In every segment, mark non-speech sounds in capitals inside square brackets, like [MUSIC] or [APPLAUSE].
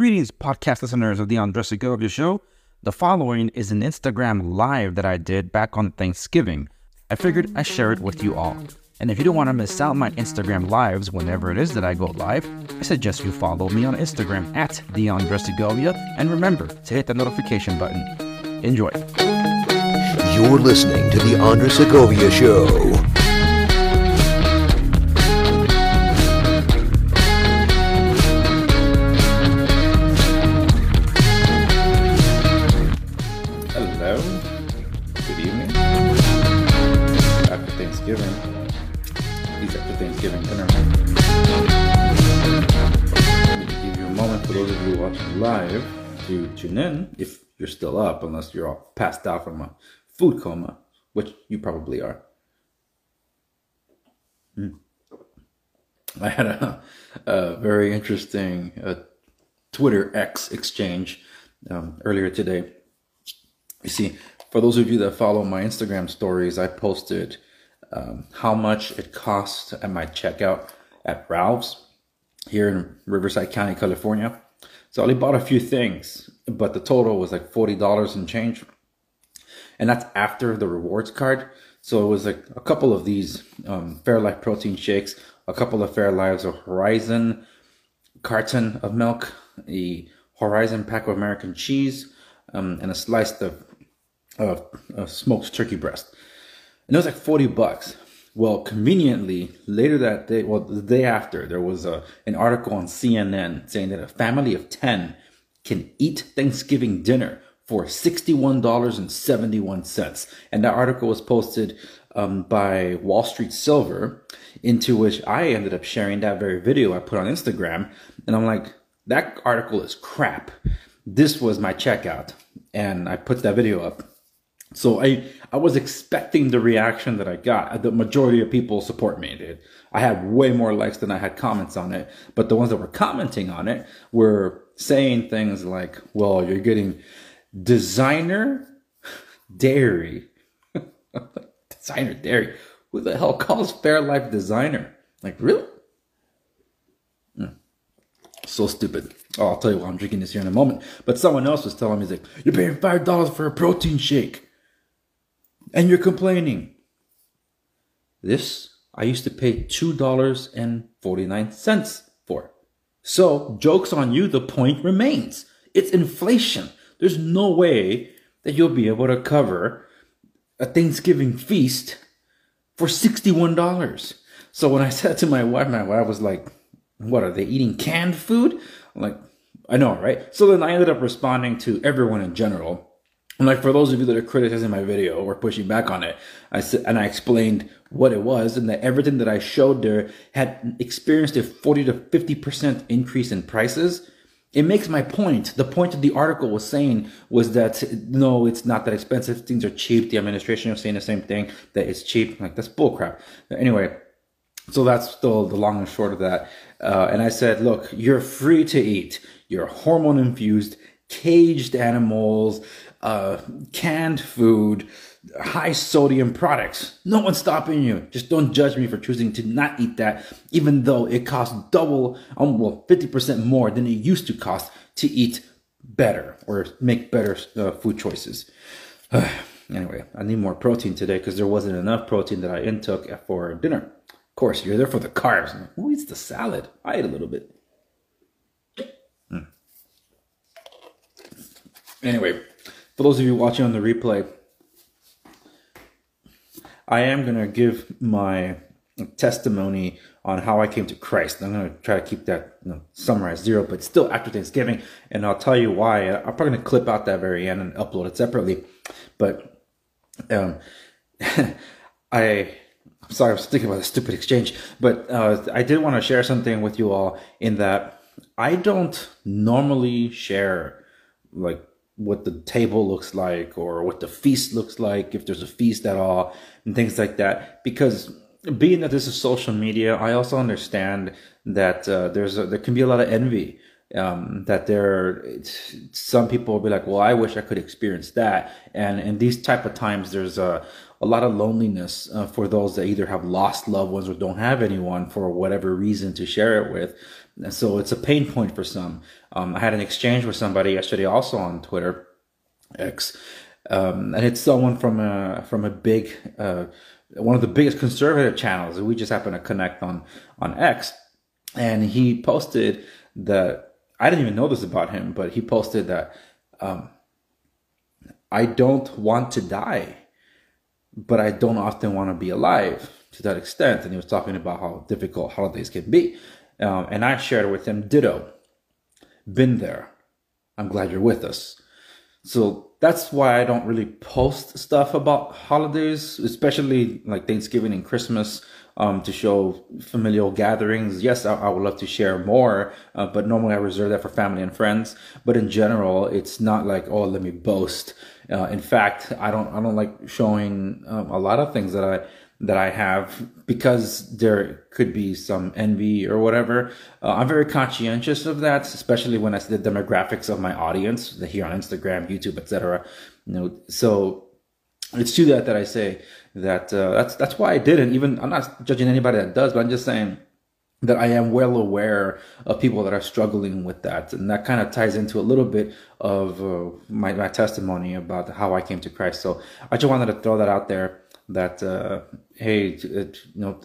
Greetings, podcast listeners of the Andres Segovia Show. The following is an Instagram live that I did back on Thanksgiving. I figured I'd share it with you all. And if you don't want to miss out my Instagram lives whenever it is that I go live, I suggest you follow me on Instagram at the Andres Segovia and remember to hit the notification button. Enjoy. You're listening to The Andres Segovia Show. Watching live to tune in if you're still up, unless you're all passed out from a food coma, which you probably are. Hmm. I had a, a very interesting uh, Twitter X exchange um, earlier today. You see, for those of you that follow my Instagram stories, I posted um, how much it cost at my checkout at Ralph's here in Riverside County, California. So I only bought a few things, but the total was like $40 and change. And that's after the rewards card. So it was like a couple of these um, Fairlife protein shakes, a couple of Fairlives of Horizon carton of milk, a Horizon pack of American cheese, um, and a slice of, of, of smoked turkey breast. And it was like 40 bucks. Well, conveniently, later that day, well, the day after, there was a, an article on CNN saying that a family of 10 can eat Thanksgiving dinner for $61.71. And that article was posted um, by Wall Street Silver, into which I ended up sharing that very video I put on Instagram. And I'm like, that article is crap. This was my checkout. And I put that video up. So I, I was expecting the reaction that I got. The majority of people support me, dude. I had way more likes than I had comments on it. But the ones that were commenting on it were saying things like, well, you're getting designer dairy. [LAUGHS] designer dairy. Who the hell calls Fairlife designer? Like, really? Hmm. So stupid. Oh, I'll tell you why I'm drinking this here in a moment. But someone else was telling me, he's like, you're paying $5 for a protein shake. And you're complaining. This, I used to pay $2.49 for. So, joke's on you, the point remains. It's inflation. There's no way that you'll be able to cover a Thanksgiving feast for $61. So when I [LAUGHS] said to my wife, my wife was like, what are they eating canned food? I'm like, I know, right? So then I ended up responding to everyone in general. And like for those of you that are criticizing my video or pushing back on it, I said and I explained what it was and that everything that I showed there had experienced a 40 to 50% increase in prices. It makes my point. The point of the article was saying was that no, it's not that expensive. Things are cheap. The administration is saying the same thing that it's cheap. Like that's bullcrap. Anyway, so that's still the long and short of that. Uh, and I said, look, you're free to eat. You're hormone infused, caged animals, uh, canned food, high sodium products. No one's stopping you. Just don't judge me for choosing to not eat that, even though it costs double, um, well, 50% more than it used to cost to eat better or make better uh, food choices. [SIGHS] anyway, I need more protein today because there wasn't enough protein that I intook for dinner. Of course, you're there for the carbs. Who eats the salad? I ate a little bit. Mm. Anyway, for those of you watching on the replay, I am going to give my testimony on how I came to Christ. I'm going to try to keep that you know, summarized zero, but still after Thanksgiving. And I'll tell you why. I'm probably going to clip out that very end and upload it separately. But um, [LAUGHS] I, I'm sorry, I was thinking about the stupid exchange. But uh, I did want to share something with you all in that I don't normally share like what the table looks like or what the feast looks like, if there's a feast at all, and things like that. Because being that this is social media, I also understand that uh, there's a, there can be a lot of envy. Um, that there, some people will be like, "Well, I wish I could experience that." And in these type of times, there's a a lot of loneliness uh, for those that either have lost loved ones or don't have anyone for whatever reason to share it with. And so it's a pain point for some. Um, I had an exchange with somebody yesterday, also on Twitter, X, um, and it's someone from a from a big uh, one of the biggest conservative channels. We just happen to connect on on X, and he posted that I didn't even know this about him, but he posted that um, I don't want to die, but I don't often want to be alive to that extent. And he was talking about how difficult holidays can be, um, and I shared with him, ditto. Been there. I'm glad you're with us. So that's why I don't really post stuff about holidays, especially like Thanksgiving and Christmas, um, to show familial gatherings. Yes, I, I would love to share more, uh, but normally I reserve that for family and friends. But in general, it's not like, oh, let me boast. Uh, in fact, I don't, I don't like showing um, a lot of things that I, that I have because there could be some envy or whatever. Uh, I'm very conscientious of that, especially when I see the demographics of my audience here on Instagram, YouTube, etc. You know, so it's to that that I say that uh, that's that's why I didn't even. I'm not judging anybody that does, but I'm just saying that I am well aware of people that are struggling with that. And that kind of ties into a little bit of uh, my, my testimony about how I came to Christ. So I just wanted to throw that out there that uh, hey, you know,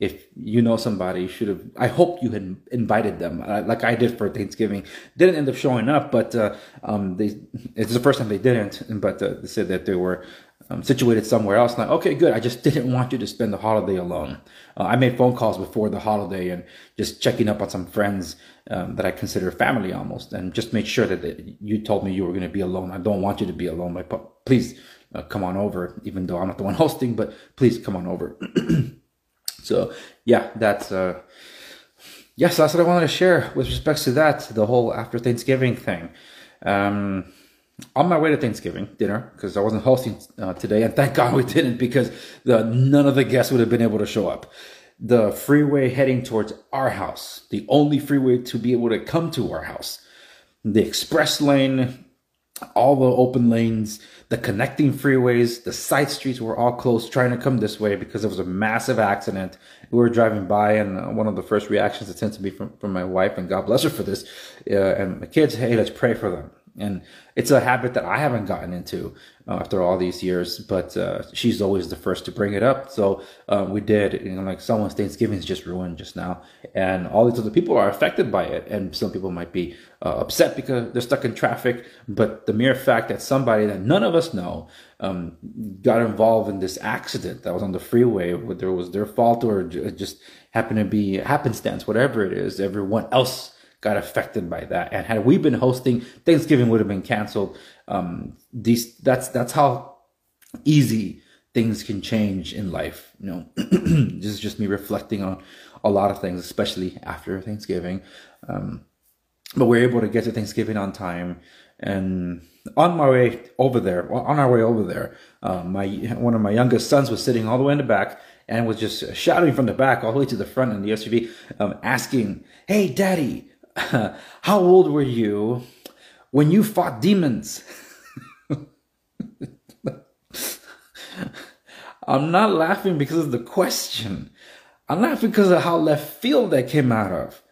if you know somebody, you should have. I hope you had invited them, uh, like I did for Thanksgiving. Didn't end up showing up, but uh, um, they. It's the first time they didn't, but uh, they said that they were um, situated somewhere else. Like, okay, good. I just [LAUGHS] didn't want you to spend the holiday alone. Uh, I made phone calls before the holiday and just checking up on some friends um, that I consider family almost, and just make sure that you told me you were going to be alone. I don't want you to be alone. Like, please uh, come on over, even though I'm not the one [LAUGHS] hosting, but please come on over. [CLEARS THROAT] so yeah, that's, uh, yes, that's what I wanted to share with respects to that, the whole after Thanksgiving thing. Um, on my way to Thanksgiving dinner, because I wasn't hosting uh, today, and thank [LAUGHS] God we didn't, because the, none of the guests would have been able to show up. The freeway heading towards our house, the only freeway to be able to come to our house, the express lane, all the open lanes, the connecting freeways, the side streets were all closed trying to come this way because it was a massive accident. We were driving by, and one of the first reactions that tends to be from, from my wife, and God bless her for this, uh, and my kids, hey, let's pray for them. And it's a habit that I haven't gotten into uh, after all these years, but uh, she's always the first to bring it up. So uh, we did, you like someone's Thanksgiving is just ruined just now, and all these other people are affected by it. And some people might be uh, upset because they're stuck in traffic, but the mere fact that somebody that none of us know um, got involved in this accident that was on the freeway, whether it was their fault or just happened to be happenstance, whatever it is, everyone else got affected by that. And had we been hosting, Thanksgiving would have been canceled. Um, these that's that's how easy things can change in life. You know, [CLEARS THROAT] this is just me reflecting on a lot of things, especially after Thanksgiving. Um, but we're able to get to Thanksgiving on time. And on my way over there, on our way over there, uh, my one of my youngest sons was sitting all the way in the back and was just shouting from the back all the way to the front in the SUV, um, asking, "Hey, Daddy, [LAUGHS] how old were you when you fought demons? [LAUGHS] I'm not laughing because of the question. I'm laughing because of how left field that came out of.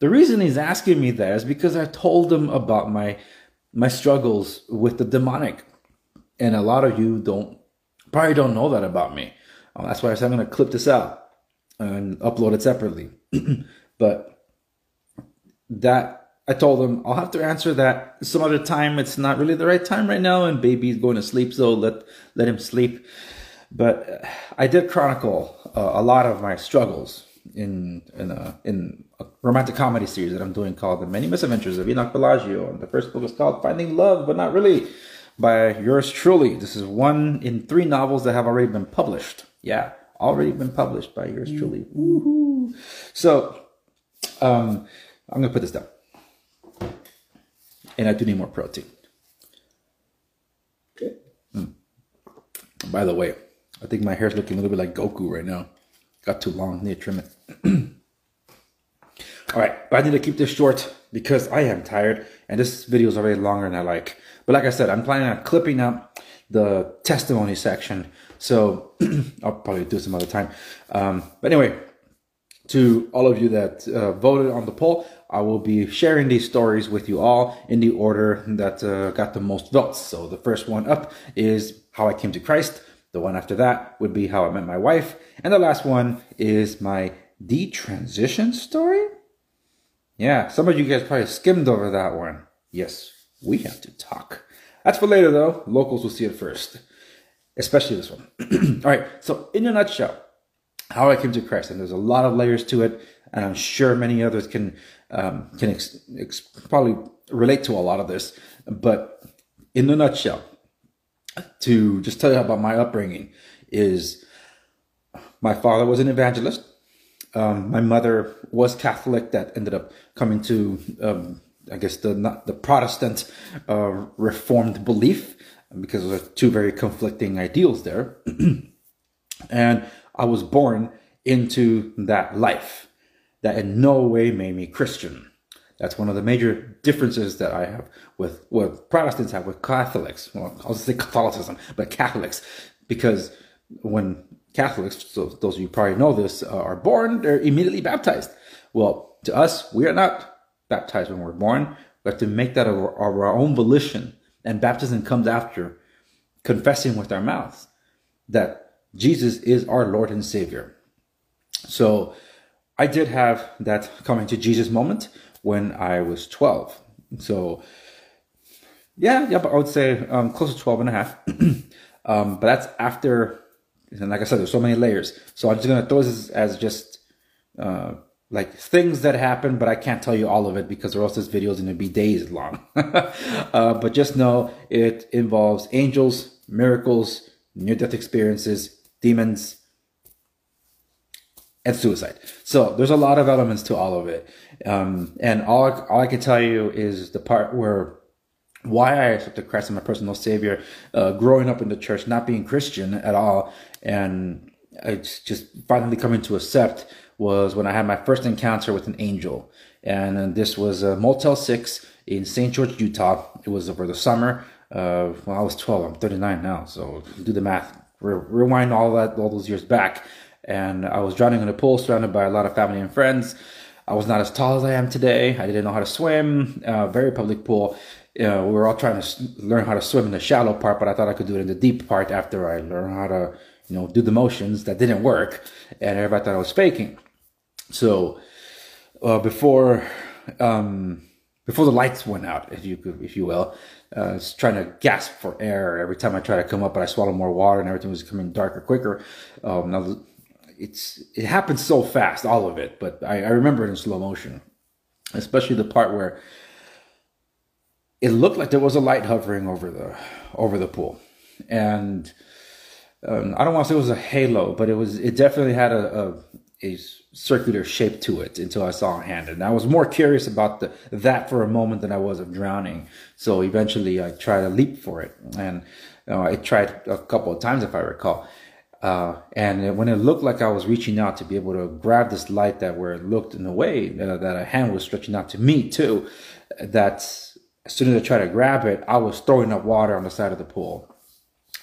The reason he's asking me that is because I told him about my my struggles with the demonic. And a lot of you don't probably don't know that about me. That's why I said I'm going to clip this out and upload it separately. [CLEARS THROAT] but that I told him I'll have to answer that some other time. It's not really the right time right now, and baby's going to sleep, so let let him sleep. But I did chronicle uh, a lot of my struggles in in a, in a romantic comedy series that I'm doing called The Many Misadventures of Enoch Bellagio, and the first book is called Finding Love, but not really, by yours truly. This is one in three novels that have already been published. Yeah, already been published by yours truly. Woohoo! So, um, I'm gonna put this down. And I do need more protein. Okay. Mm. By the way, I think my hair's looking a little bit like Goku right now. Got too long, need to trim it. [CLEARS THROAT] All right, but I need to keep this short because I am tired and this video is already longer than I like. But like I said, I'm planning on clipping up the testimony section. So [CLEARS THROAT] I'll probably do some other time. Um, but anyway, to all of you that uh, voted on the poll. I will be sharing these stories with you all in the order that uh, got the most votes. So the first one up is how I came to Christ. The one after that would be how I met my wife. And the last one is my detransition story. Yeah, some of you guys probably skimmed over that one. Yes, we have to talk. That's for later though. Locals will see it first, especially this one. [CLEARS THROAT] All right, so in a nutshell, how I came to Christ, and there's a lot of layers to it, and I'm sure many others can um, can ex- ex- probably relate to a lot of this. But in a nutshell, to just tell you about my upbringing is my father was an evangelist. Um, my mother was Catholic. That ended up coming to, um, I guess, the not the Protestant uh, Reformed belief because there two very conflicting ideals there. [CLEARS THROAT] and I was born into that life that in no way made me Christian. That's one of the major differences that I have with what Protestants have with Catholics. Well, I'll say Catholicism, but Catholics, because when Catholics, so those of you probably know this, uh, are born, they're immediately baptized. Well, to us, we are not baptized when we're born. We have to make that of our, of our own volition, and baptism comes after confessing with our mouths that Jesus is our Lord and Savior. So I did have that coming to Jesus moment when I was 12. So yeah, yeah, but I would say um, close to 12 and a half. [CLEARS THROAT] um, but that's after, and like I said, there's so many layers. So I'm just going to throw this as just uh, like things that happen, but I can't tell you all of it because or else this video is going to be days long. [LAUGHS] uh, but just know it involves angels, miracles, near death experiences, demons, and suicide. So there's a lot of elements to all of it. Um, and all, all I can tell you is the part where why I accepted Christ as my personal savior, uh, growing up in the church, not being Christian at all, and just finally coming to accept was when I had my first encounter with an angel. And uh, this was a Motel 6 in St. George, Utah. It was over the summer. Uh, when I was 12, I'm 39 now, so do the math. Re- rewind all that, all those years back. And I was drowning in a pool surrounded by a lot of family and friends. I was not as tall as I am today. I didn't know how to swim. Uh, very public pool. Uh, we were all trying to learn how to swim in the shallow part, but I thought I could do it in the deep part after I learned how to, you know, do the motions. That didn't work, and everybody thought I was faking. So uh, before um, before the lights went out, if you if you will, uh, I was trying to gasp for air every time I tried to come up, but I swallowed more water, and everything was coming darker quicker. Um, now it's it happened so fast, all of it, but I, I remember it in slow motion, especially the part where it looked like there was a light hovering over the over the pool, and um, I don't want to say it was a halo, but it was it definitely had a, a, a circular shape to it until I saw a hand, and I was more curious about the that for a moment than I was of drowning. So eventually, I tried to leap for it, and uh, I tried a couple of times if I recall. Uh, and when it looked like I was reaching out to be able to grab this light that where it looked in a way uh, that a hand was stretching out to me too, that as soon as I tried to grab it, I was throwing up water on the side of the pool.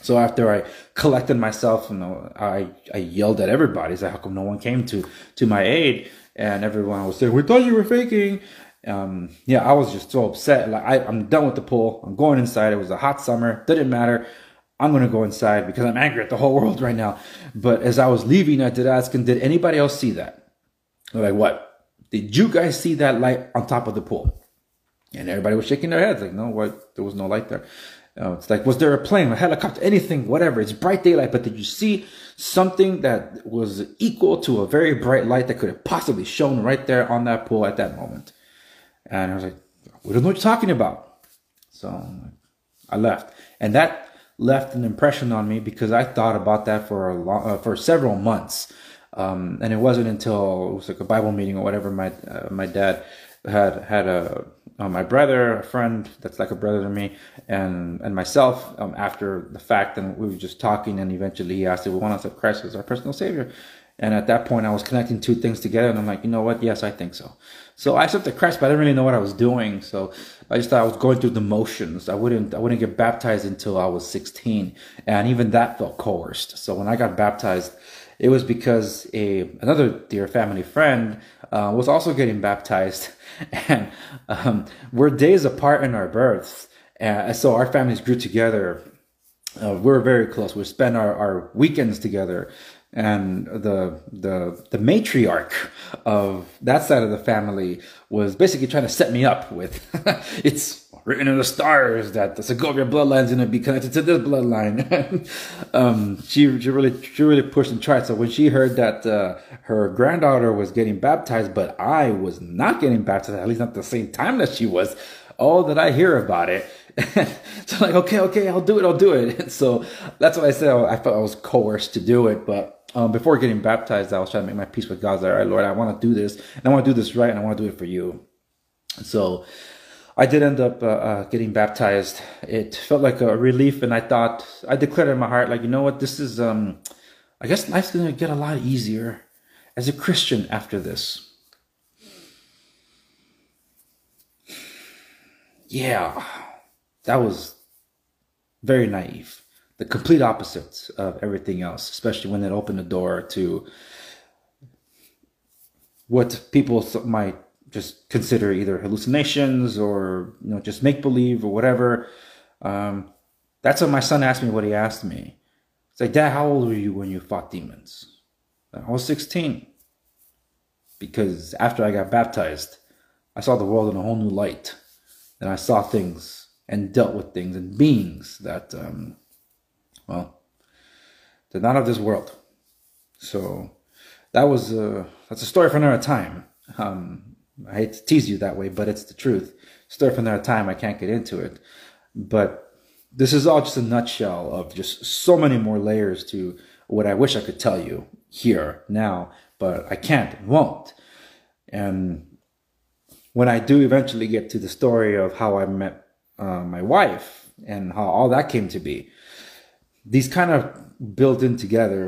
So after I collected myself, you know, I, I yelled at everybody. I Said, "How come no one came to to my aid?" And everyone was saying, "We thought you were faking." Um, yeah, I was just so upset. Like I, I'm done with the pool. I'm going inside. It was a hot summer. Didn't matter. I'm gonna go inside because I'm angry at the whole world right now. But as I was leaving, I did ask him, "Did anybody else see that?" They're like, "What? Did you guys see that light on top of the pool?" And everybody was shaking their heads like, no, what? There was no light there. Uh, it's like, was there a plane, a helicopter, anything, whatever? It's bright daylight, but did you see something that was equal to a very bright light that could have possibly shone right there on that pool at that moment? And I was like, we don't know what you're talking about. So I left, and that left an impression on me because I thought about that for a long, uh, for several months. Um, and it wasn't until it was like a Bible meeting or whatever my uh, my dad had had a uh, my brother, a friend that's like a brother to me, and and myself. Um, after the fact, and we were just talking, and eventually he asked if we want to accept Christ as our personal Savior. And at that point, I was connecting two things together, and I'm like, you know what? Yes, I think so. So I accepted Christ, but I didn't really know what I was doing. So I just thought I was going through the motions. I wouldn't, I wouldn't get baptized until I was 16, and even that felt coerced. So when I got baptized, it was because a another dear family friend uh, was also getting baptized, [LAUGHS] and um, we're days apart in our births. And so our families grew together. Uh, we are very close. We spend our, our weekends together and the the the matriarch of that side of the family was basically trying to set me up with [LAUGHS] it's written in the stars that the Segovia bloodline is going to be connected to this bloodline. [LAUGHS] um, she she really she really pushed and tried. So when she heard that uh, her granddaughter was getting baptized, but I was not getting baptized, at least not the same time that she was, all that I hear about it. [LAUGHS] so like, okay, okay, I'll do it, I'll do it. [LAUGHS] so that's what I said. I felt I was coerced to do it, but um, before getting baptized, I was trying to make my peace with God. Like, all right, Lord, I want to do this, and I want to do this right, and I want to do it for you. So I did end up uh, uh, getting baptized. It felt like a relief, and I thought I declared in my heart, like, you know what, this is. Um, I guess life's gonna get a lot easier as a Christian after this. Yeah, that was very naive the complete opposites of everything else, especially when it opened the door to what people might just consider either hallucinations or you know just make believe or whatever. Um, that's what my son asked me. What he asked me, it's like, Dad, how old were you when you fought demons? I was 16. Because after I got baptized, I saw the world in a whole new light, and I saw things and dealt with things and beings that um, well, they're not of this world. So that was a, that's a story for another time. Um, I hate to tease you that way, but it's the truth. Story for another time. I can't get into it, but this is all just a nutshell of just so many more layers to what I wish I could tell you here now, but I can't, won't. And when I do eventually get to the story of how I met uh, my wife and how all that came to be, these kind of built in together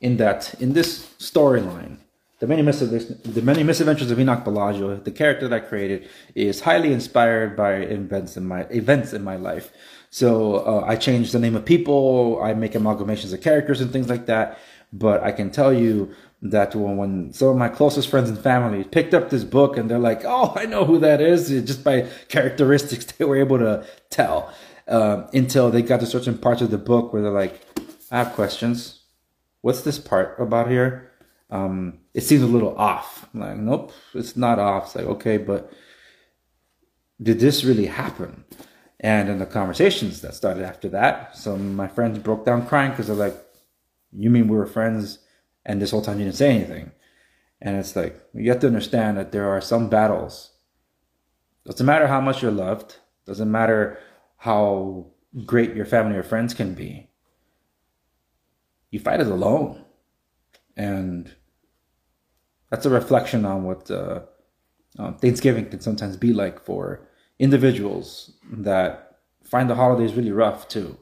in that in this storyline the many, the many misadventures of Enoch Bellagio, the character that I created, is highly inspired by events in my events in my life. So uh, I change the name of people, I make amalgamations of characters and things like that. But I can tell you that when, when some of my closest friends and family picked up this book and they're like, "Oh, I know who that is," just by characteristics [LAUGHS] they were able to tell uh, until they got to certain parts of the book where they're like, I have questions. What's this part about here? Um, it seems a little off. I'm like, nope, it's not off. It's like, okay, but did this really happen? And in the conversations that started after that, some of my friends broke down crying because they're like, you mean we were friends and this whole time you didn't say anything? And it's like, you have to understand that there are some battles. Doesn't matter how much you're loved. Doesn't matter how great your family or friends can be. You fight it alone. And that's a reflection on what uh, Thanksgiving can sometimes be like for individuals that find the holidays really rough too.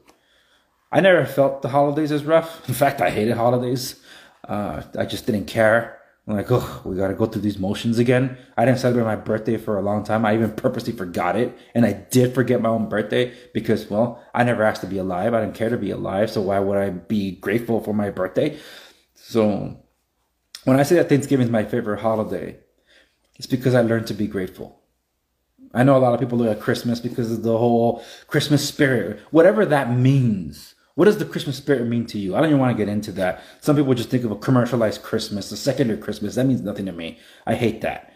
I never felt the holidays as rough. In fact, I hated holidays. Uh, I just didn't care. I'm like, oh, we got to go through these motions again. I didn't celebrate my birthday for a long time. I even purposely forgot it. And I did forget my own birthday because, well, I never asked to be alive. I didn't care to be alive. So why would I be grateful for my birthday? So when I say that Thanksgiving is my favorite holiday, it's because I learned to be grateful. I know a lot of people look at Christmas because of the whole Christmas spirit, whatever that means. What does the Christmas spirit mean to you? I don't even want to get into that. Some people just think of a commercialized Christmas, a secondary Christmas. That means nothing to me. I hate that.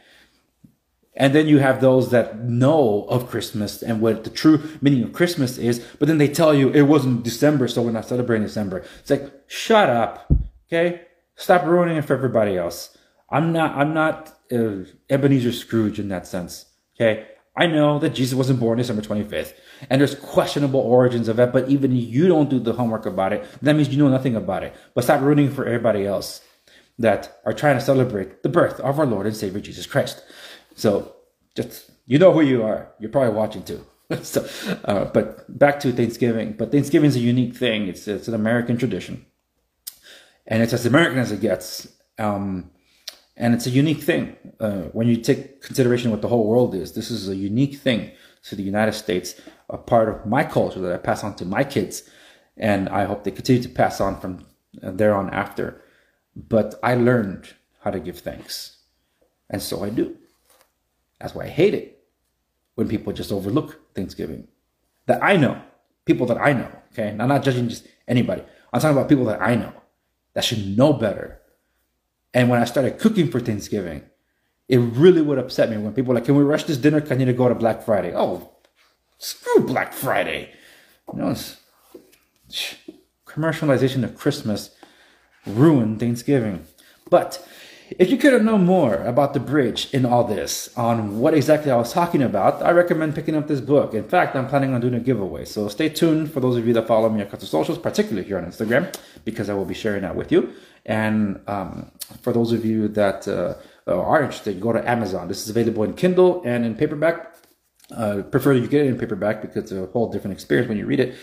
And then you have those that know of Christmas and what the true meaning of Christmas is, but then they tell you it wasn't December, so we're not celebrating December. It's like, shut up. Okay? Stop ruining it for everybody else. I'm not, I'm not uh, Ebenezer Scrooge in that sense. Okay? I know that Jesus wasn't born December 25th, and there's questionable origins of it, but even you don't do the homework about it, that means you know nothing about it. But stop rooting for everybody else that are trying to celebrate the birth of our Lord and Savior Jesus Christ. So just, you know who you are. You're probably watching too. [LAUGHS] so, uh, but back to Thanksgiving. But Thanksgiving is a unique thing. It's, it's an American tradition. And it's as American as it gets. Um, and it's a unique thing uh, when you take consideration what the whole world is. This is a unique thing to the United States, a part of my culture that I pass on to my kids, and I hope they continue to pass on from there on after. But I learned how to give thanks. And so I do. That's why I hate it when people just overlook Thanksgiving. That I know, people that I know, okay? And I'm not judging just anybody. I'm talking about people that I know that should know better. And when I started cooking for Thanksgiving, it really would upset me when people are like, can we rush this dinner? I need to go to Black Friday. Oh, screw Black Friday. You know, commercialization of Christmas ruined Thanksgiving. But if you could have known more about the bridge in all this, on what exactly I was talking about, I recommend picking up this book. In fact, I'm planning on doing a giveaway. So stay tuned for those of you that follow me across the socials, particularly here on Instagram, because I will be sharing that with you. And um, for those of you that uh, are interested, go to Amazon. This is available in Kindle and in paperback. Uh, prefer you get it in paperback because it's a whole different experience when you read it.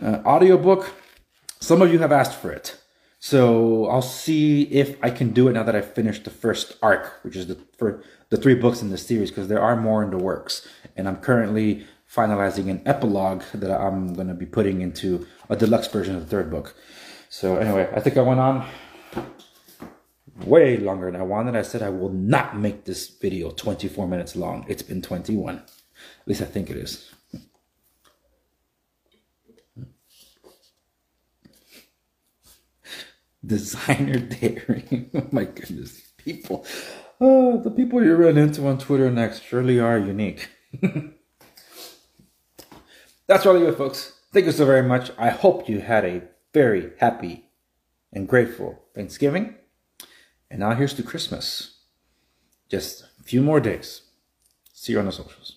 Uh, audiobook, some of you have asked for it. So I'll see if I can do it now that I've finished the first arc, which is the for the three books in the series, because there are more in the works. And I'm currently finalizing an epilogue that I'm going to be putting into a deluxe version of the third book. So anyway, I think I went on way longer than I wanted. I said I will not make this video 24 minutes long. It's been 21. At least I think it is. Designer [LAUGHS] dairy. oh my goodness, people. Oh, the people you run into on Twitter next surely are unique. [LAUGHS] That's all you it, folks. Thank you so very much. I hope you had a very happy and grateful Thanksgiving. And now here's to Christmas. Just a few more days. See you on the socials.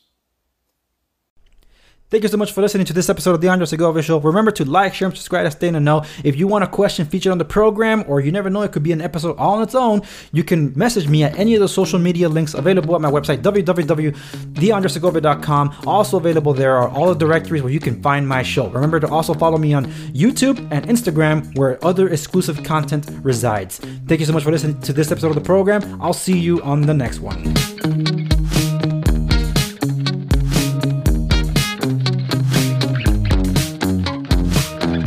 Thank you so much for listening to this episode of the Andres Segovia Show. Remember to like, share, and subscribe to stay in the know. If you want a question featured on the program, or you never know, it could be an episode all on its own, you can message me at any of the social media links available at my website, www.theandresegovia.com. Also available there are all the directories where you can find my show. Remember to also follow me on YouTube and Instagram, where other exclusive content resides. Thank you so much for listening to this episode of the program. I'll see you on the next one.